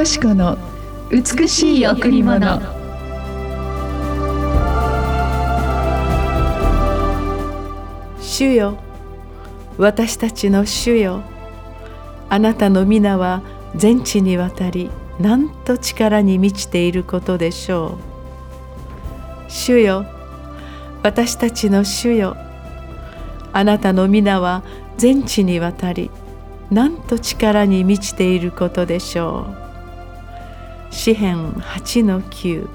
よし子の美しい贈り物。主よ。私たちの主よ。あなたの皆は全地にわたりなんと力に満ちていることでしょう。主よ。私たちの主よ。あなたの皆は全地にわたりなんと力に満ちていることでしょう。詩編8の9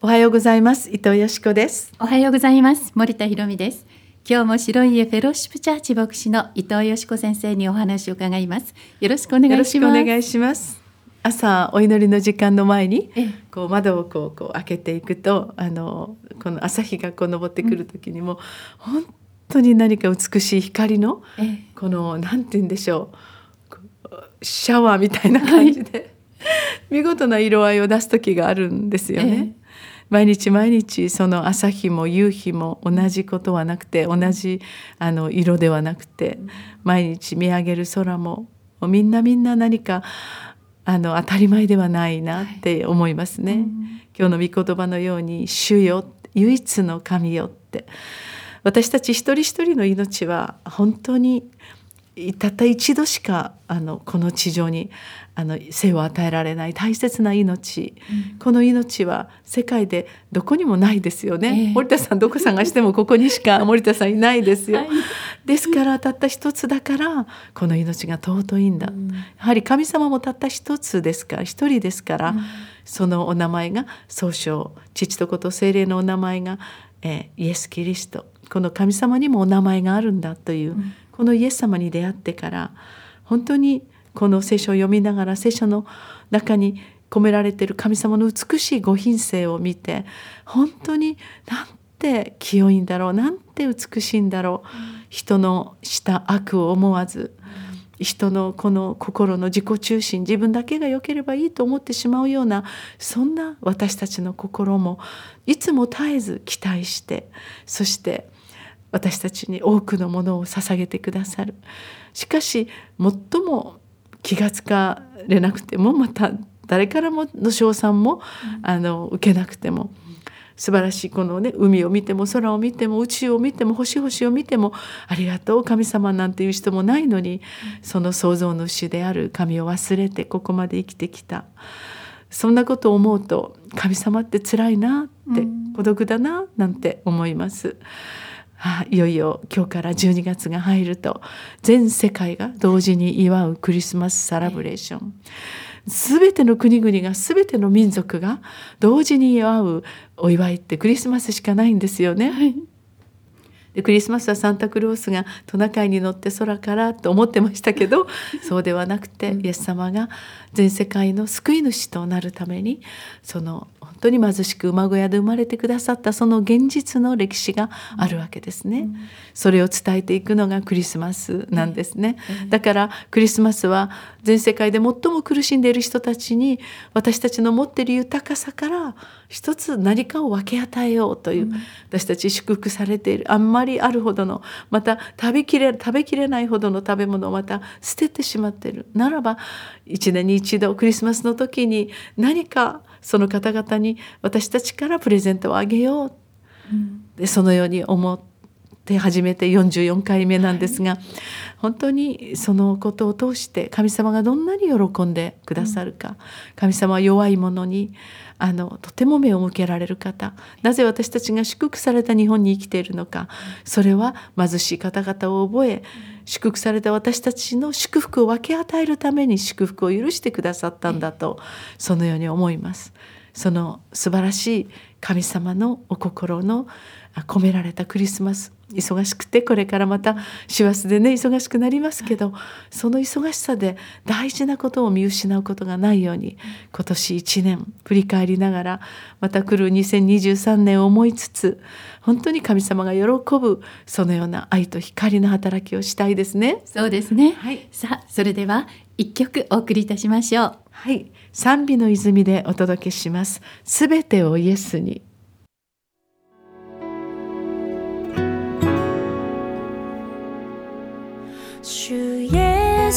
おはようございます。伊藤よしこです。おはようございます。森田博美です。今日も白い家フェローシップチャーチ牧師の伊藤よしこ先生にお話を伺います。よろしくお願いします。お願いします朝お祈りの時間の前にこう窓をこうこう開けていくとあのこの朝日がこう昇ってくる時にも、本当に何か美しい光のこの何て言うんでしょうシャワーみたいな感じで、見事な色合いを出す時があるんですよね。毎日毎日その朝日も夕日も同じことはなくて同じあの色ではなくて毎日見上げる空もみんなみんな何かあの当たり前ではないなって思いますね。はい。うん、今日の御言葉のように「主よ唯一の神よ」って。私たち一人一人の命は本当にたった一度しかあのこの地上にあの生を与えられない大切な命、うん、この命は世界でどこにもないですよね、えー、森田さんどこ探してもここにしか森田さんいないですよ、はい、ですからたった一つだからこの命が尊いんだ、うん、やはり神様もたった一つですから一人ですから、うん、そのお名前が総称父と子と精霊のお名前が、えー、イエス・キリスト。この神様にもお名前があるんだという、このイエス様に出会ってから本当にこの聖書を読みながら聖書の中に込められている神様の美しいご品性を見て本当になんて清いんだろう。なんて美しいんだろう、人のした悪を思わず、人のこの心の自己中心自分だけが良ければいいと思ってしまうようなそんな私たちの心もいつも絶えず期待してそして私たちに多くのものを捧げてくださる。しかし最も気が付かれなくてもまた誰からもの称賛も、あの受けなくても素晴らしいこのね海を見ても空を見ても宇宙を見ても星々を見てもありがとう神様なんていう人もないのにその創造主である神を忘れてここまで生きてきたそんなことを思うと神様って辛いなって孤独だななんて思います。あいよいよ今日から12月が入ると全世界が同時に祝うクリスマスサラブレーション。全ての国々が全ての民族が同時に祝うお祝いってクリスマスしかないんですよね。はいでクリスマスはサンタクロースがトナカイに乗って空からと思ってましたけど そうではなくてイエス様が全世界の救い主となるためにその本当に貧しく馬小屋で生まれてくださったその現実の歴史があるわけですね。それを伝えていくのがクリスマスなんですね。だからクリスマスは全世界で最も苦しんでいる人たちに私たちの持っている豊かさから一つ何かを分け与えようという、私たち祝福されているあんまりあるほどのまた食べきれ食べきれないほどの食べ物をまた捨ててしまっている。ならば一年に一度クリスマスの時に何かその方々に私たちからプレゼントをあげよう、うん、でそのように思って始めて44回目なんですが、はい、本当にそのことを通して神様がどんなに喜んでくださるか、うん、神様は弱い者にあのとても目を向けられる方。なぜ私たちが祝福された日本に生きているのかそれは貧しい方々を覚え祝福された私たちの祝福を分け与えるために祝福を許してくださったんだとそのように思います。その素晴らしい神様のお心の込められたクリスマス忙しくてこれからまた師走でね忙しくなりますけどその忙しさで大事なことを見失うことがないように今年1年振り返りながらまた来る2023年を思いつつ本当に神様が喜ぶそのような愛と光の働きをしたいですね。そうですね、はい、さあそれでは一曲お送りいたしましょう。はい賛美の泉でお届けします。すべてをイエスに主イエ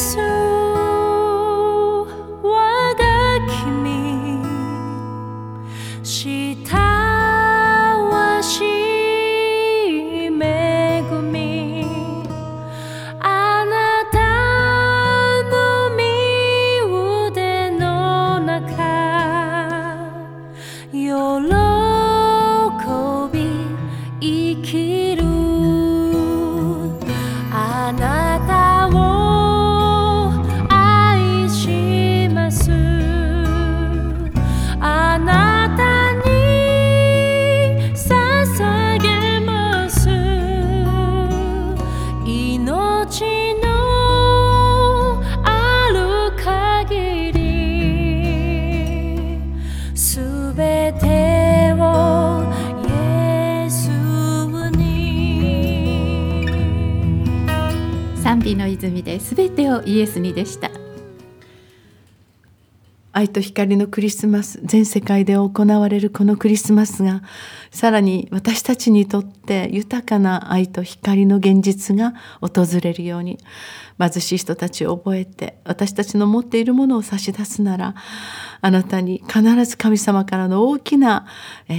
賛美の泉で全てをイエスにでした愛と光のクリスマス全世界で行われるこのクリスマスがさらに私たちにとって豊かな愛と光の現実が訪れるように貧しい人たちを覚えて私たちの持っているものを差し出すならあなたに必ず神様からの大きな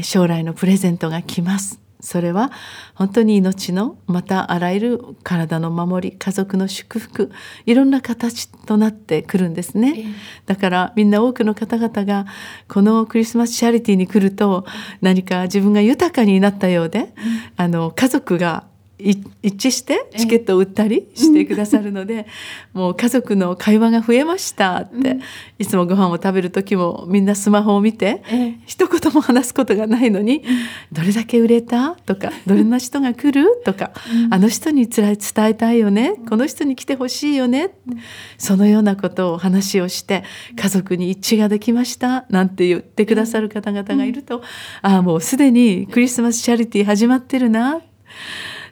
将来のプレゼントが来ます。それは本当に命のまたあらゆる体の守り家族の祝福いろんな形となってくるんですね、だからみんな多くの方々がこのクリスマスチャリティーに来ると何か自分が豊かになったようで、あの家族がい一致してチケットを売ったりしてくださるので、もう家族の会話が増えましたって、いつもご飯を食べる時もみんなスマホを見て、一言も話すことがないのに、どれだけ売れたとかどんな人が来るとか、あの人につらい伝えたいよねこの人に来てほしいよね、そのようなことを話をして家族に一致ができましたなんて言ってくださる方々がいると、ああもうすでにクリスマスチャリティー始まってるな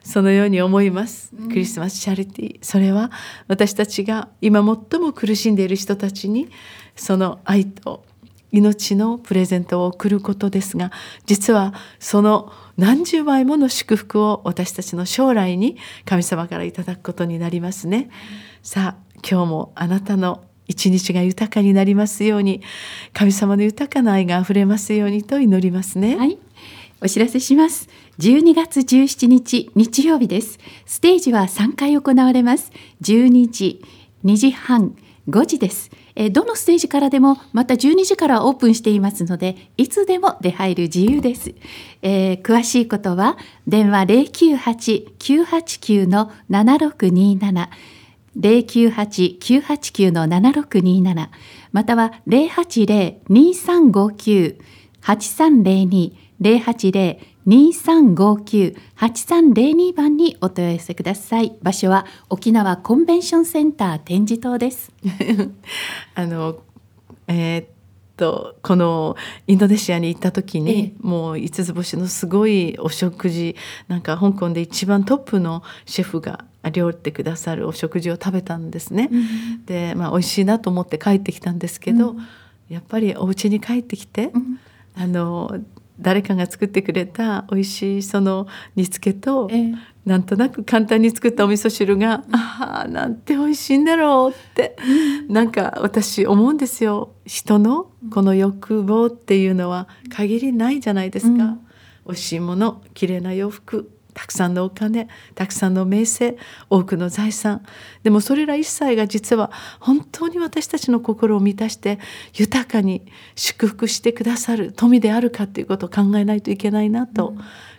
そのように思います。クリスマスチャリティー。それは私たちが今最も苦しんでいる人たちにその愛と命のプレゼントを送ることですが、実はその何十倍もの祝福を私たちの将来に神様からいただくことになりますね。さあ、今日もあなたの一日が豊かになりますように、神様の豊かな愛があふれますようにと祈りますね。はいお知らせします。12月17日日曜日です。ステージは3回行われます。12時2時半5時です。えどのステージからでもまた12時からオープンしていますのでいつでも出入る自由です、えー詳しいことは電話098-989の7627 098-989-7627または080-2359-8302 080-2359-8302番にお問い合わせください。場所は沖縄コンベンションセンター展示棟です。あのえーっとこのインドネシアに行った時に、もう五つ星のすごいお食事なんか香港で一番トップのシェフが料理ってくださるお食事を食べたんですね。で、まあ、美味しいなと思って帰ってきたんですけど、やっぱりお家に帰ってきて、あの誰かが作ってくれた美味しいその煮付けと、ええ。なんとなく簡単に作ったお味噌汁が、ああなんて美味しいんだろうって、なんか私思うんですよ。人のこの欲望っていうのは限りないじゃないですか、うん。美味しいもの綺麗な洋服たくさんのお金たくさんの名声多くの財産。でもそれら一切が実は本当に私たちの心を満たして豊かに祝福してくださる富であるかということを考えないといけないなと、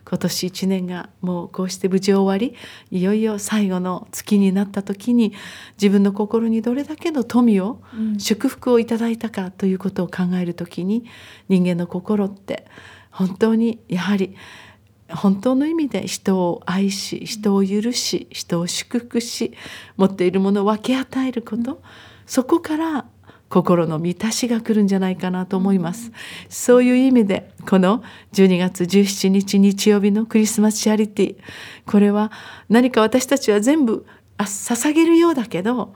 今年一年がもうこうして無事終わりいよいよ最後の月になった時に自分の心にどれだけの富を、祝福をいただいたかということを考える時に人間の心って本当にやはり本当の意味で人を愛し人を許し人を祝福し持っているものを分け与えること、そこから心の満たしが来るんじゃないかなと思います。そういう意味でこの12月17日日曜日のクリスマスチャリティこれは何か私たちは全部あ捧げるようだけど、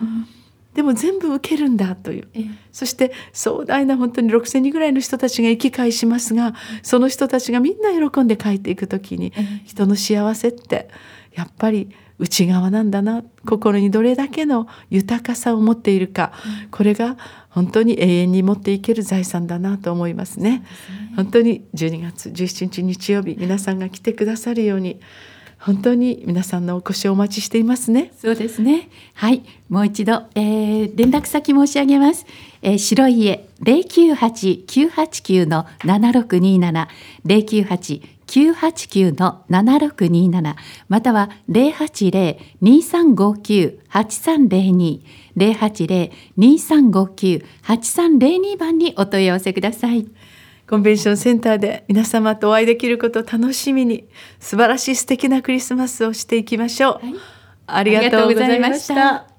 でも全部受けるんだという。そして壮大な本当に6,000人ぐらいの人たちが行き交いしますがその人たちがみんな喜んで帰っていく時に人の幸せってやっぱり内側なんだな。心にどれだけの豊かさを持っているか、これが本当に永遠に持っていける財産だなと思いますね。本当に12月17日日曜日皆さんが来てくださるように本当に皆さんのお越しをお待ちしていますね。そうですね。はい、もう一度、えー、連絡先申し上げます。えー、白い家零九八九八九の七六二七零九八九八九の七六二七または零八零二三五九八三零二零八零二三五九八三零二番にお問い合わせください。コンベンションセンターで皆様とお会いできることを楽しみに素晴らしい素敵なクリスマスをしていきましょう。はい、ありがとうございました。